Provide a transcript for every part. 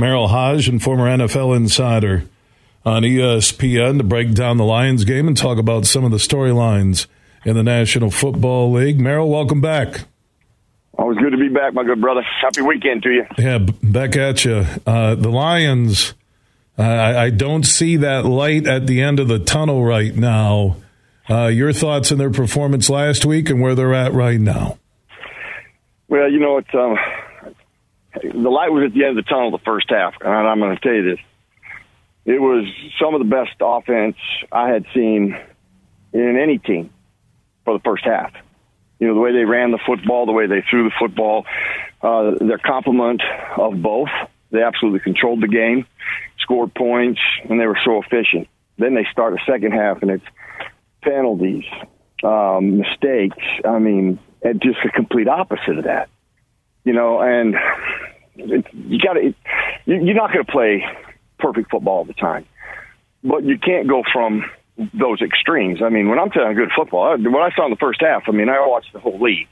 Merril Hoge and former NFL insider on ESPN to break down the Lions game and talk about some of the storylines in the National Football League. Merril, welcome back. Always good to be back, my good brother. Happy weekend to you. Yeah, back at you. Uh, the Lions, uh, I, I, don't see that light at the end of the tunnel right now. Uh, your thoughts on their performance last week and where they're at right now? Well, you know, it's, um, the light was at the end of the tunnel the first half, and I'm going to tell you this. It was some of the best offense I had seen in any team for the first half you know, the way they ran the football, the way they threw the football, uh, their complement of both. They absolutely controlled the game, scored points, and they were so efficient. Then they start the second half, and it's penalties, um, mistakes. I mean, just the complete opposite of that. You know, and you got to. You're not going to play perfect football all the time, but you can't go from those extremes. I mean, when I'm telling good football, what I saw in the first half, I mean, I watched the whole league.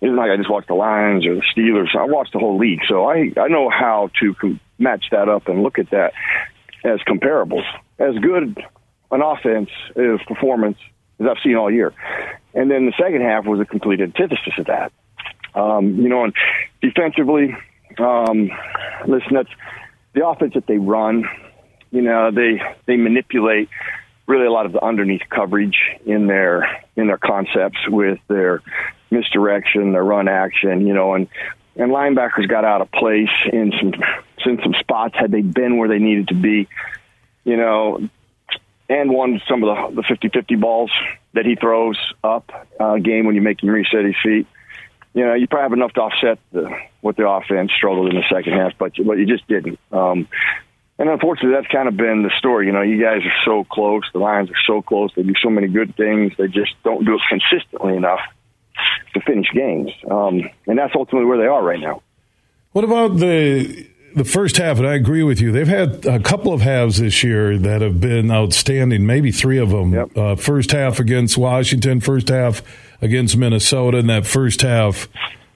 It's not like I just watched the Lions or the Steelers. I watched the whole league, so I I know how to com- match that up and look at that as comparables. As good an offense is performance as I've seen all year, and then the second half was a complete antithesis of that. Um, you know, and defensively, um, listen, that's the offense that they run. You know, they they manipulate really a lot of the underneath coverage in their in their concepts with their misdirection, their run action, you know, and and linebackers got out of place in some in some spots had they been where they needed to be, you know, and won some of the the 50-50 balls that he throws up uh, game when you make him reset his feet. You know, you probably have enough to offset the, what the offense struggled in the second half, but but you just didn't. Um, and unfortunately, that's kind of been the story. You know, you guys are so close. The Lions are so close. They do so many good things. They just don't do it consistently enough to finish games. Um, and that's ultimately where they are right now. What about the the first half? And I agree with you. They've had a couple of halves this year that have been outstanding. Maybe three of them. Yep. Uh, first half against Washington. First half against Minnesota. in that first half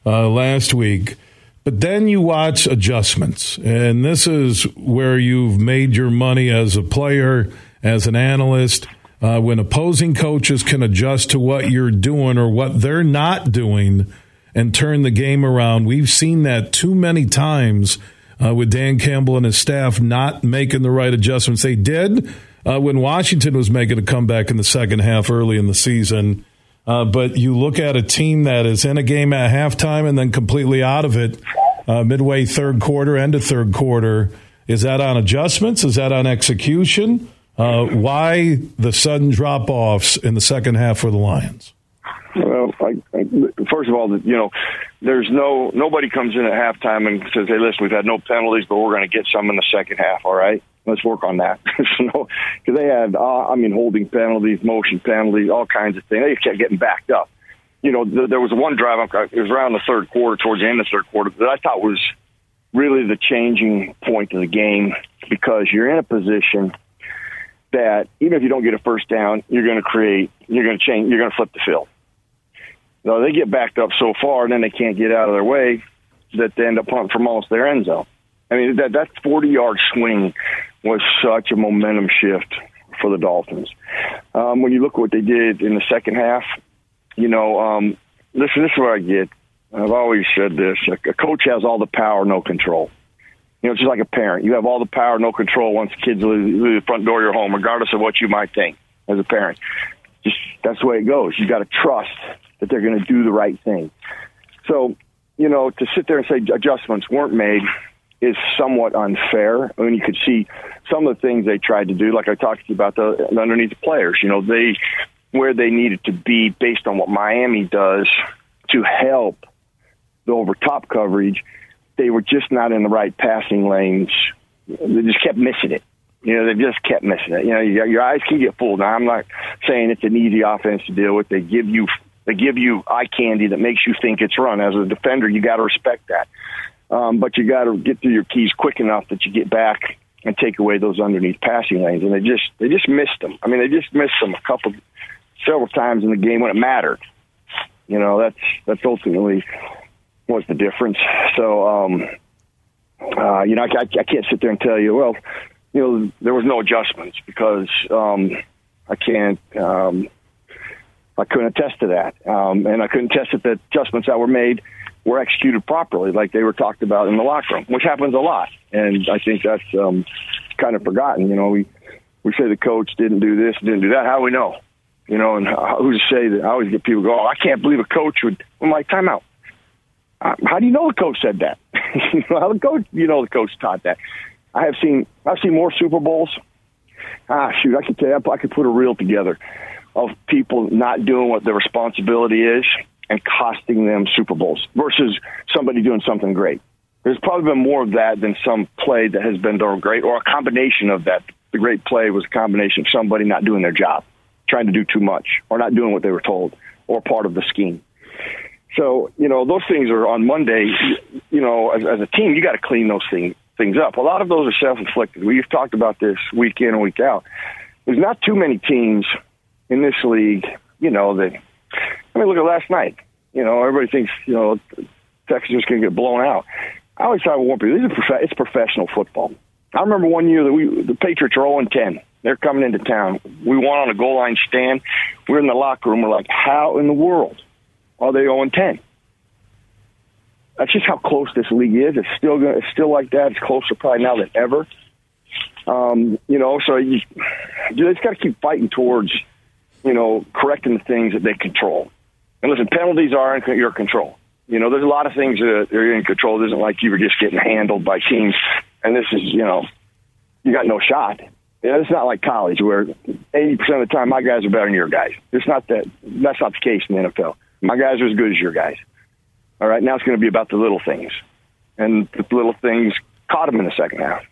uh, last week. But then you watch adjustments, and this is where you've made your money as a player, as an analyst. Uh, when opposing coaches can adjust to what you're doing or what they're not doing and turn the game around. We've seen that too many times uh, with Dan Campbell and his staff not making the right adjustments. They did uh, when Washington was making a comeback in the second half early in the season. Uh, but you look at a team that is in a game at halftime and then completely out of it uh, midway third quarter, end of third quarter. Is that on adjustments? Is that on execution? Uh, why the sudden drop offs in the second half for the Lions? Well, I, I, first of all, you know, there's no nobody comes in at halftime and says, "Hey, listen, we've had no penalties, but we're going to get some in the second half." All right, let's work on that. because they had, uh, I mean, holding penalties, motion penalties, all kinds of things. They kept getting backed up. You know, th- there was one drive. It was around the third quarter, towards the end of the third quarter, that I thought was really the changing point of the game because you're in a position that even if you don't get a first down, you're going to create, you're going to change, you're going to flip the field. So they get backed up so far, and then they can't get out of their way that they end up punting from almost their end zone. I mean, that that 40 yard swing was such a momentum shift for the Dolphins. Um, when you look at what they did in the second half, you know, um, listen, this is what I get. I've always said this: a coach has all the power, no control. You know, just like a parent. You have all the power, no control once kids leave the front door of your home, regardless of what you might think as a parent. Just that's the way it goes. You got to trust that they're going to do the right thing. So, you know, to sit there and say adjustments weren't made is somewhat unfair. I mean, you could see some of the things they tried to do, like I talked to you about the, underneath the players. You know, they where they needed to be based on what Miami does to help the over top coverage. They were just not in the right passing lanes. They just kept missing it. You know, they just kept missing it. You know, you, your eyes can get fooled. Now, I'm not saying it's an easy offense to deal with. They give you they give you eye candy that makes you think it's run. As a defender, you got to respect that. Um, but you got to get through your keys quick enough that you get back and take away those underneath passing lanes. And they just they just missed them. I mean, they just missed them a couple, several times in the game when it mattered. You know, that's that's ultimately was the difference. So, um, uh, you know, I, I can't sit there and tell you, well, you know, there was no adjustments because um, I can't. Um, I couldn't attest to that, um, and I couldn't attest that the adjustments that were made were executed properly, like they were talked about in the locker room, which happens a lot. And I think that's um, kind of forgotten. You know, we we say the coach didn't do this, didn't do that. How do we know? You know, and who's to say that? I always get people go, "Oh, I can't believe a coach would." I'm like, time out. Uh, how do you know the coach said that? you know, how the coach, you know, the coach taught that. I have seen, I've seen more Super Bowls. Ah, shoot, I could tell you, I could put a reel together of people not doing what their responsibility is and costing them Super Bowls versus somebody doing something great. There's probably been more of that than some play that has been done great, or a combination of that. The great play was a combination of somebody not doing their job, trying to do too much, or not doing what they were told, or part of the scheme. So, you know, those things are on Monday. You know, as, as a team, you got to clean those things things up. A lot of those are self inflicted. We've talked about this week in and week out. There's not too many teams in this league, you know, that I mean, look at last night. You know, everybody thinks you know Texas is going to get blown out. I always thought it won't be. Prof- it's professional football. I remember one year that we the Patriots are 0 10. They're coming into town. We won on a goal line stand. We're in the locker room. We're like, how in the world are they 0 10? That's just how close this league is. It's still going. it's still like that. It's closer probably now than ever. Um, you know, so you, you just got to keep fighting towards you know, correcting the things that they control. And listen, penalties are in your control. You know, there's a lot of things that are in control. It isn't like you were just getting handled by teams. And this is, you know, you got no shot. You know, it's not like college where 80% of the time my guys are better than your guys. It's not that. That's not the case in the NFL. My guys are as good as your guys. All right, now it's going to be about the little things. And the little things caught them in the second half.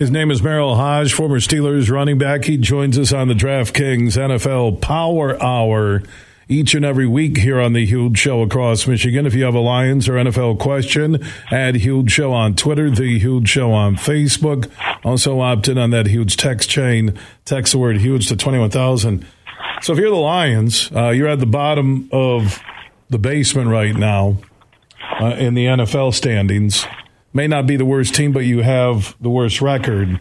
His name is Merril Hoge, former Steelers running back. He joins us on the DraftKings NFL Power Hour each and every week here on the Huge Show across Michigan. If you have a Lions or NFL question, add Huge Show on Twitter, the Huge Show on Facebook. Also opt in on that huge text chain. Text the word huge to 21,000. So if you're the Lions, uh, you're at the bottom of the basement right now uh, in the NFL standings may not be the worst team, but you have the worst record.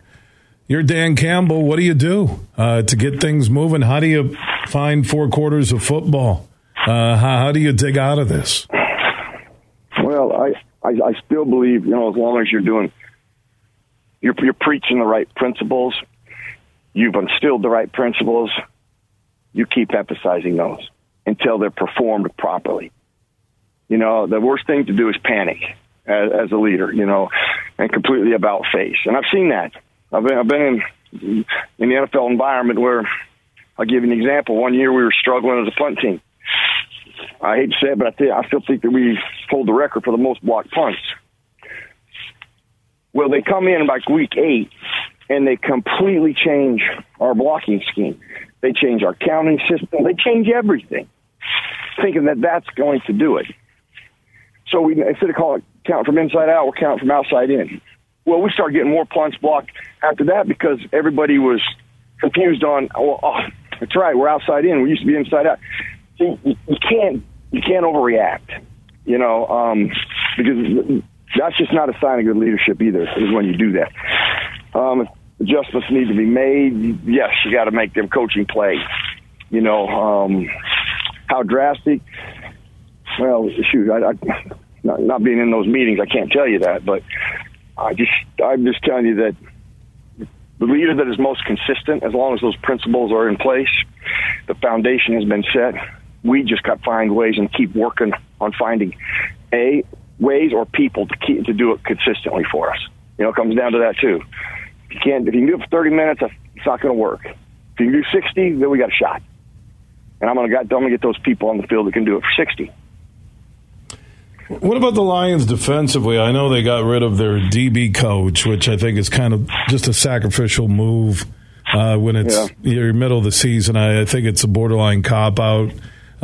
You're Dan Campbell. What do you do uh, to get things moving? How do you find four quarters of football? Uh, how, how, do you dig out of this? Well, I, I, I still believe you know as long as you're doing you're, you're preaching the right principles, you've instilled the right principles, you keep emphasizing those until they're performed properly. You know, the worst thing to do is panic as, as a leader, you know, and completely about face. And I've seen that. I've been, I've been in, in the NFL environment where I'll give you an example. One year we were struggling as a punt team. I hate to say it, but I, th- I still think that we hold the record for the most blocked punts. Well, they come in like week eight and they completely change our blocking scheme. They change our counting system. They change everything, thinking that that's going to do it. So we instead of calling it count from inside out, we're counting from outside in. Well, we started getting more punts blocked after that because everybody was confused on. Well, oh, that's right, we're outside in. We used to be inside out. See, you, you can't you can't overreact, you know, um, because that's just not a sign of good leadership either. Is when you do that. Um, adjustments need to be made. Yes, you got to make them coaching plays. You know, um, how drastic? Well, shoot, I, I not, not being in those meetings, I can't tell you that, but I just I'm just telling you that the leader that is most consistent, as long as those principles are in place, the foundation has been set. We just got to find ways and keep working on finding a ways or people to keep to do it consistently for us. You know, it comes down to that too. If you can't, if you can do it for 30 minutes, it's not going to work. If you can do 60, then we got a shot. And I'm going to I'm going to get those people on the field that can do it for 60. What about the Lions defensively? I know they got rid of their DB coach, which I think is kind of just a sacrificial move uh, when it's yeah. your middle of the season. I, I, think it's a borderline cop out.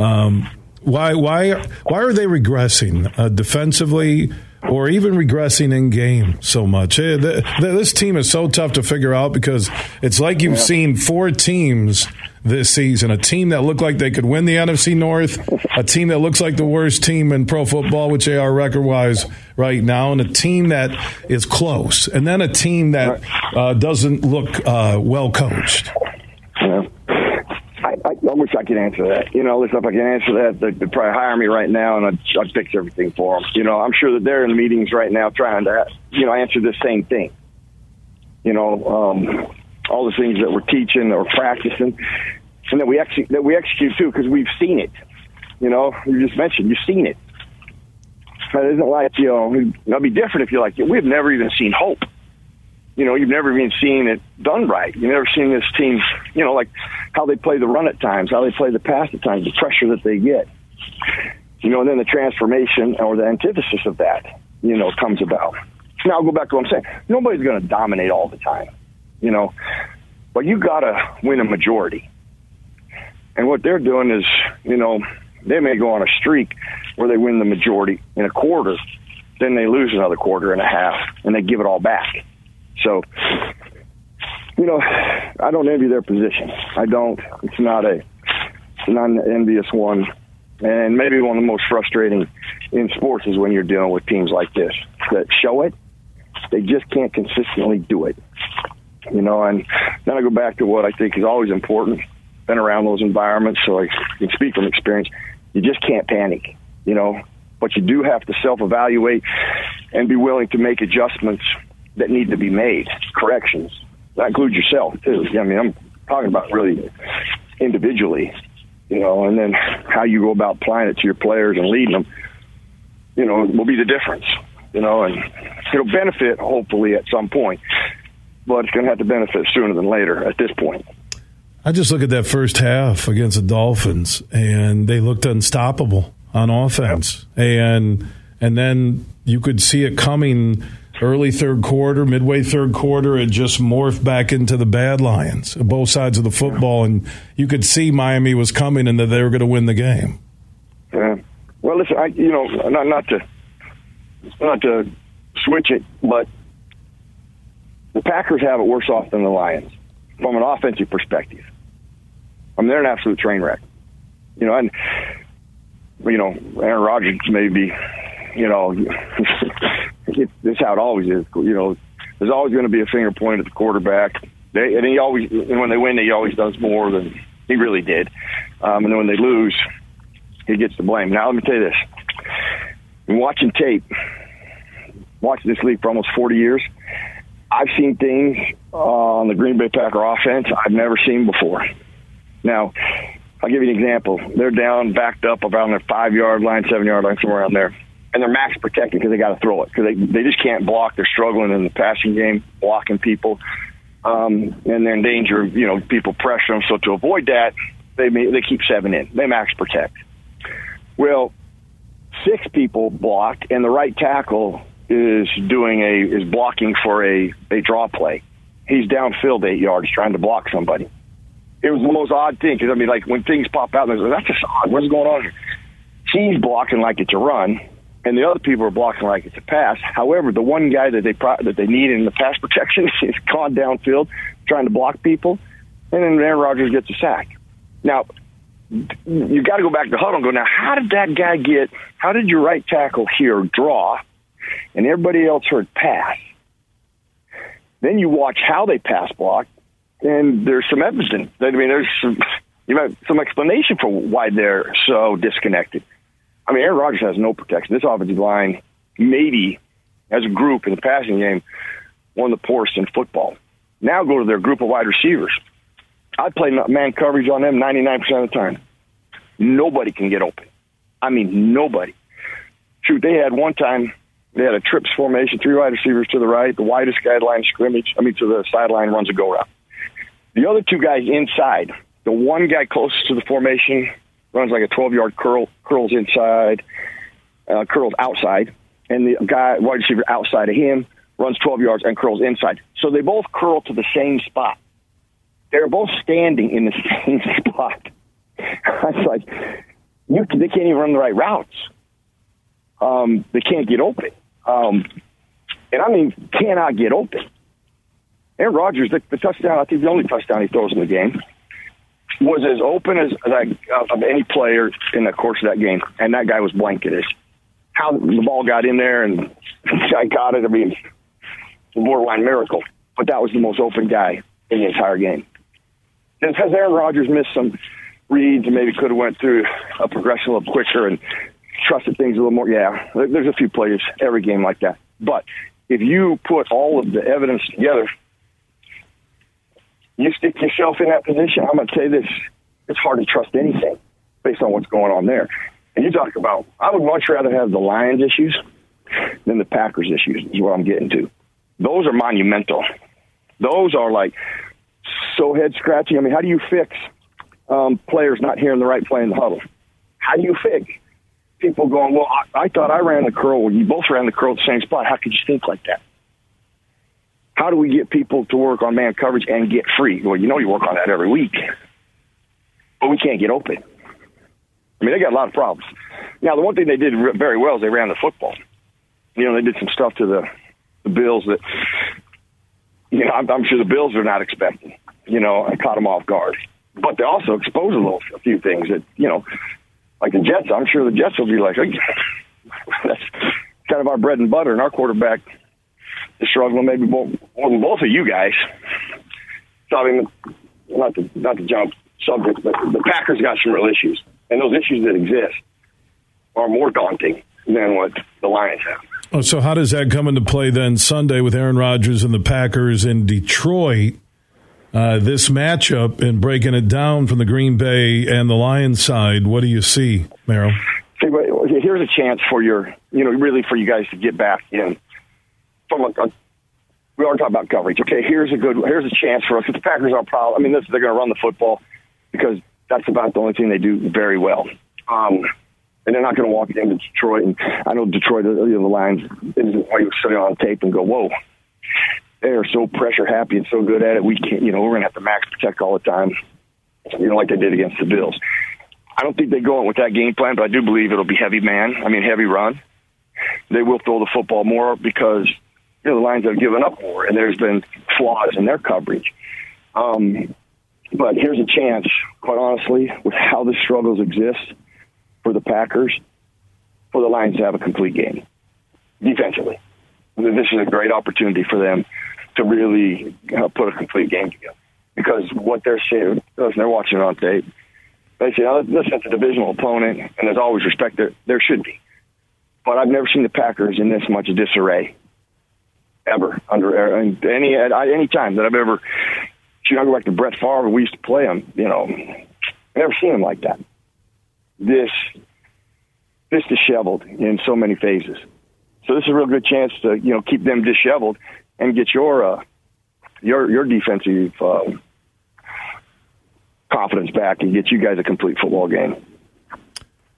Um, why why why are they regressing uh, defensively? or even regressing in game so much. Eh, this team is so tough to figure out because it's like you've seen four teams this season. A team that looked like they could win the NFC North, a team that looks like the worst team in pro football, which they are record wise right now, and a team that is close, and then a team that uh, doesn't look uh, well coached. Yeah. I, I, I wish I could answer that. You know, listen, if I can answer that, they'd, they'd probably hire me right now, and I'd, I'd fix everything for them. You know, I'm sure that they're in meetings right now trying to, you know, answer the same thing. You know, um, all the things that we're teaching or practicing, and that we execute that we execute too, because we've seen it. You know, you just mentioned you've seen it. It isn't like you know it'll be different if you're like we've never even seen hope. You know, you've never even seen it done right. You've never seen this team, you know, like how they play the run at times, how they play the pass at times, the pressure that they get. You know, and then the transformation or the antithesis of that, you know, comes about. Now I'll go back to what I'm saying. Nobody's going to dominate all the time, you know, but you got to win a majority. And what they're doing is, you know, they may go on a streak where they win the majority in a quarter, then they lose another quarter and a half, and they give it all back. So, you know, I don't envy their position. I don't. It's not a, it's not an envious one. And maybe one of the most frustrating in sports is when you're dealing with teams like this that show it, they just can't consistently do it. You know, and then I go back to what I think is always important. Been around those environments, so I can speak from experience. You just can't panic, you know, but you do have to self evaluate and be willing to make adjustments that need to be made, corrections. That includes yourself too. I mean, I'm talking about really individually, you know, and then how you go about applying it to your players and leading them, you know, will be the difference, you know, and it'll benefit hopefully at some point, but it's going to have to benefit sooner than later at this point. I just look at that first half against the Dolphins, and they looked unstoppable on offense, and and then you could see it coming early third quarter, midway third quarter, it just morphed back into the bad Lions, both sides of the football, and you could see Miami was coming and that they were going to win the game. Yeah. Well, listen, I, you know, not not to not to switch it, but the Packers have it worse off than the Lions from an offensive perspective. I mean, they're an absolute train wreck. You know, and you know, Aaron Rodgers may be, you know, this is how it always is. You know, there's always going to be a finger pointed at the quarterback. They and he always, and when they win, he always does more than he really did. Um, and then when they lose, he gets the blame. Now, let me tell you this: in watching tape, watching this league for almost 40 years, I've seen things uh, on the Green Bay Packer offense I've never seen before. Now, I'll give you an example. They're down, backed up around their five yard line, seven yard line, somewhere around there. And they're max protected because they got to throw it because they, they just can't block. They're struggling in the passing game, blocking people. Um, and they're in danger of, you know, people pressure them. So to avoid that, they may, they keep seven in. They max protect. Well, six people blocked, and the right tackle is doing a is blocking for a a draw play. He's downfield eight yards trying to block somebody it was the most odd thing because I mean, like when things pop out, like, that's just odd. What's going on? He's blocking like it's a run, and the other people are blocking like it's a pass. However, the one guy that they pro- that they need in the pass protection is gone downfield trying to block people, and then Aaron Rodgers gets a sack. Now, you got to go back to the huddle and go. Now, how did that guy get? How did your right tackle here draw, and everybody else heard pass? Then you watch how they pass block, and there's some evidence. I mean, there's some you know some explanation for why they're so disconnected. I mean, Aaron Rodgers has no protection. This offensive line, maybe as a group in the passing game, one of the poorest in football. Now go to their group of wide receivers. I play man coverage on them 99% of the time. Nobody can get open. I mean, nobody. Shoot, they had one time, they had a trips formation, three wide receivers to the right, the widest guideline scrimmage, I mean, to the sideline runs a go route. The other two guys inside, the one guy closest to the formation runs like a 12 yard curl, curls inside, uh, curls outside, and the guy, wide receiver outside of him, runs 12 yards and curls inside. So they both curl to the same spot. They're both standing in the same spot. I like, you, they can't even run the right routes. Um, they can't get open. Um, and I mean, cannot get open. Aaron Rodgers, the, the touchdown, I think the only touchdown he throws in the game, was as open as like of any player in the course of that game, and that guy was blanketed. How the ball got in there and I got it. I mean, borderline miracle. But that was the most open guy in the entire game. And has Aaron Rodgers missed some reads and maybe could have went through a progression a little quicker and trusted things a little more? Yeah, there's a few players every game like that. But if you put all of the evidence together, you stick yourself in that position. I'm going to say this: it's hard to trust anything based on what's going on there. And you talk about, I would much rather have the Lions issues than the Packers issues. Is what I'm getting to. Those are monumental. Those are like so head scratching. I mean, how do you fix um, players not hearing the right play in the huddle? How do you fix people going, well, I, I thought I ran the curl. You both ran the curl at the same spot. How could you think like that? How do we get people to work on man coverage and get free? Well, you know you work on that every week, but we can't get open. I mean, they got a lot of problems. Now, the one thing they did very well is they ran the football. You know, they did some stuff to the, the Bills that, you know, I'm, I'm sure the Bills are not expecting. You know, I caught them off guard. But they also exposed a little, a few things that, you know, like the Jets, I'm sure the Jets will be like, that's kind of our bread and butter, and our quarterback is struggling maybe more, more than both of you guys. So I mean, not to not to jump subject, but the Packers got some real issues, and those issues that exist are more daunting than what the Lions have. Oh, so how does that come into play then Sunday with Aaron Rodgers and the Packers in Detroit? Uh, this matchup and breaking it down from the Green Bay and the Lions side, what do you see, Merril? See, here's a chance for your, you know, really for you guys to get back in from a, a we are talking about coverage. Okay, here's a good, here's a chance for us. If the Packers are problem, I mean, this, they're going to run the football because that's about the only thing they do very well. Um, and they're not going to walk into Detroit. And I know Detroit, you know, the Lions, isn't why you sitting on tape and go, whoa. They are so pressure happy and so good at it. We can't, you know, we're going to have to max protect all the time, you know, like they did against the Bills. I don't think they go in with that game plan, but I do believe it'll be heavy man. I mean, heavy run. They will throw the football more because you know, the Lions have given up more, and there's been flaws in their coverage. Um, but here's a chance, quite honestly, with how the struggles exist for the Packers, for the Lions to have a complete game defensively. This is a great opportunity for them to really uh, put a complete game together. Because what they're seeing, they're watching it on tape, they say, oh, listen, it's a divisional opponent, and there's always respect there. There should be. But I've never seen the Packers in this much disarray ever under any at any time that I've ever. You know, I go back to Brett Favre. We used to play him. You know, I've never seen him like that. This this disheveled in so many phases. So this is a real good chance to you know keep them disheveled and get your uh, your your defensive uh, confidence back and get you guys a complete football game.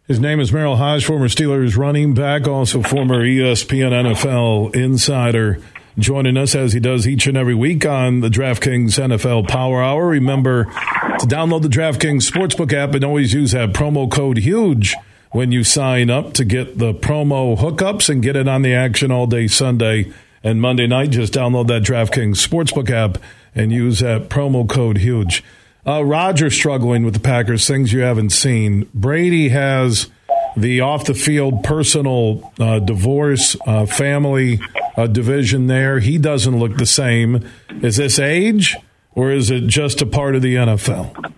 His name is Merril Hoge, former Steelers running back, also former ESPN NFL insider joining us as he does each and every week on the DraftKings NFL Power Hour. Remember to download the DraftKings Sportsbook app and always use that promo code HUGE when you sign up to get the promo hookups and get it on the action all day Sunday and Monday night. Just download that DraftKings Sportsbook app and use that promo code HUGE. Uh, Roger struggling with the Packers, things you haven't seen. Brady has the off the field personal uh, divorce uh, family uh, division there. He doesn't look the same. Is this age or is it just a part of the NFL?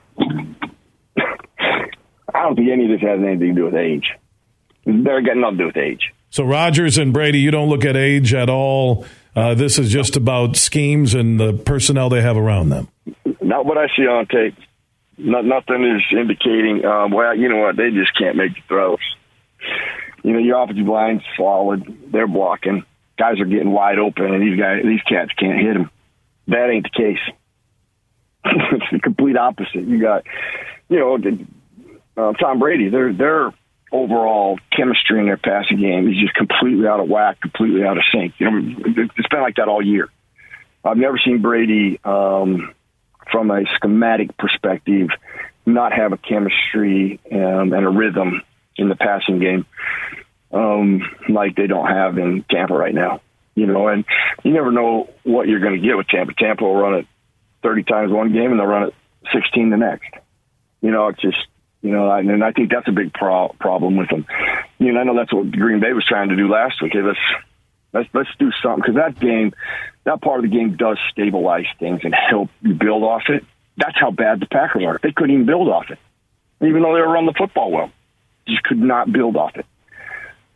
I don't think any of this has anything to do with age. They're got nothing to do with age. So Rodgers and Brady, you don't look at age at all. Uh, this is just about schemes and the personnel they have around them. Not what I see on tape. Not, nothing is indicating. Um, well, you know what? They just can't make the throws. You know, your offensive line's solid. They're blocking. Guys are getting wide open, and these guys, these cats can't hit them. That ain't the case. it's the complete opposite. You got, you know, uh, Tom Brady. Their their overall chemistry in their passing game is just completely out of whack, completely out of sync. You know, it's been like that all year. I've never seen Brady um, from a schematic perspective, not have a chemistry um, and a rhythm in the passing game um, like they don't have in Tampa right now. You know, and you never know what you're going to get with Tampa. Tampa will run it 30 times one game and they'll run it 16 the next. You know, it's just you know, and I think that's a big pro- problem with them. You know, I know that's what Green Bay was trying to do last week. Hey, let's let's let's do something because that game, that part of the game does stabilize things and help you build off it. That's how bad the Packers are. They couldn't even build off it, even though they were running the football well. Just could not build off it.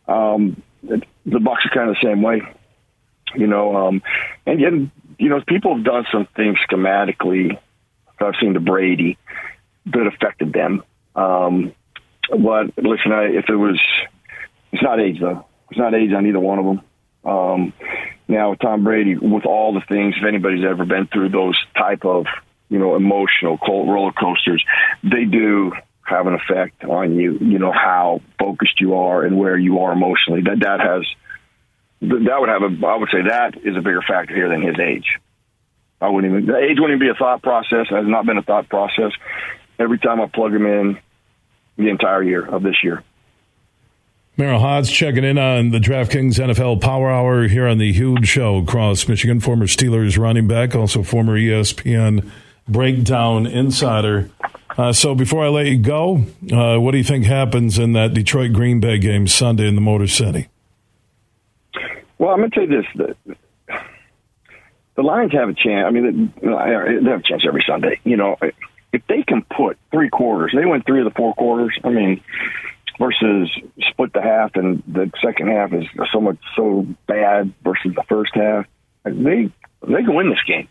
Um, the Bucs are kind of the same way, you know. Um, and you know, people have done some things schematically. I've seen the Brady that affected them. Um, but listen, I, if it was, it's not age though. It's not age on either one of them. Um, now, with Tom Brady, with all the things, if anybody's ever been through those type of, you know, emotional roller coasters, they do have an effect on you. You know how focused you are and where you are emotionally. That that has that would have a. I would say that is a bigger factor here than his age. I wouldn't even. The age wouldn't even be a thought process. It has not been a thought process. Every time I plug him in, the entire year of this year. Merril Hoge checking in on the DraftKings NFL Power Hour here on the huge show across Michigan. Former Steelers running back, also former ESPN breakdown insider. Uh, so before I let you go, uh, what do you think happens in that Detroit Green Bay game Sunday in the Motor City? Well, I'm going to tell you this: the, the Lions have a chance. I mean, they have a chance every Sunday. You know, if they can put three quarters, they went three of the four quarters. I mean, versus split the half, and the second half is so much so bad versus the first half. They they can win this game.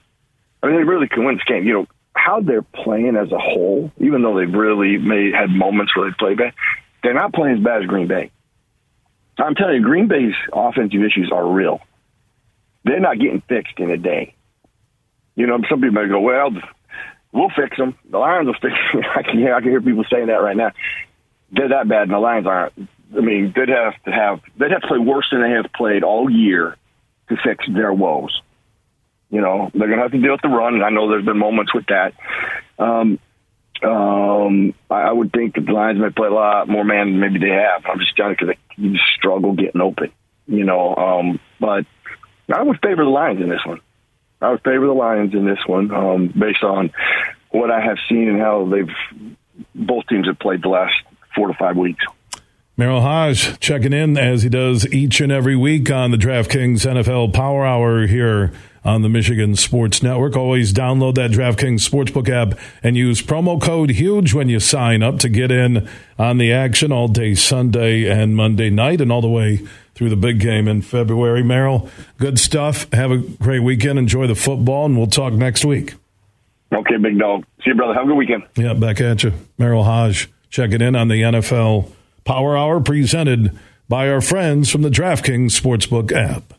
I mean, they really can win this game. You know how they're playing as a whole, even though they've really made had moments where they play bad. They're not playing as bad as Green Bay. I'm telling you, Green Bay's offensive issues are real. They're not getting fixed in a day. You know, some people might go, "Well, we'll fix them. The Lions will fix them." I can hear, I can hear people saying that right now they're that bad, and the Lions aren't. I mean, they'd have to have they'd have to play worse than they have played all year to fix their woes. You know, they're to have to deal with the run, and I know there's been moments with that. Um, um, I would think the Lions may play a lot more man than maybe they have. I'm just telling because they struggle getting open. You know, um, but I would favor the Lions in this one. I would favor the Lions in this one um, based on what I have seen and how they've both teams have played the last four to five weeks. Merril Hoge checking in as he does each and every week on the DraftKings NFL Power Hour here on the Michigan Sports Network. Always download that DraftKings Sportsbook app and use promo code HUGE when you sign up to get in on the action all day Sunday and Monday night and all the way through the big game in February. Merril, good stuff. Have a great weekend. Enjoy the football, and we'll talk next week. Okay, big dog. See you, brother. Have a good weekend. Yeah, back at you. Merril Hoge checking in on the NFL Power Hour presented by our friends from the DraftKings Sportsbook app.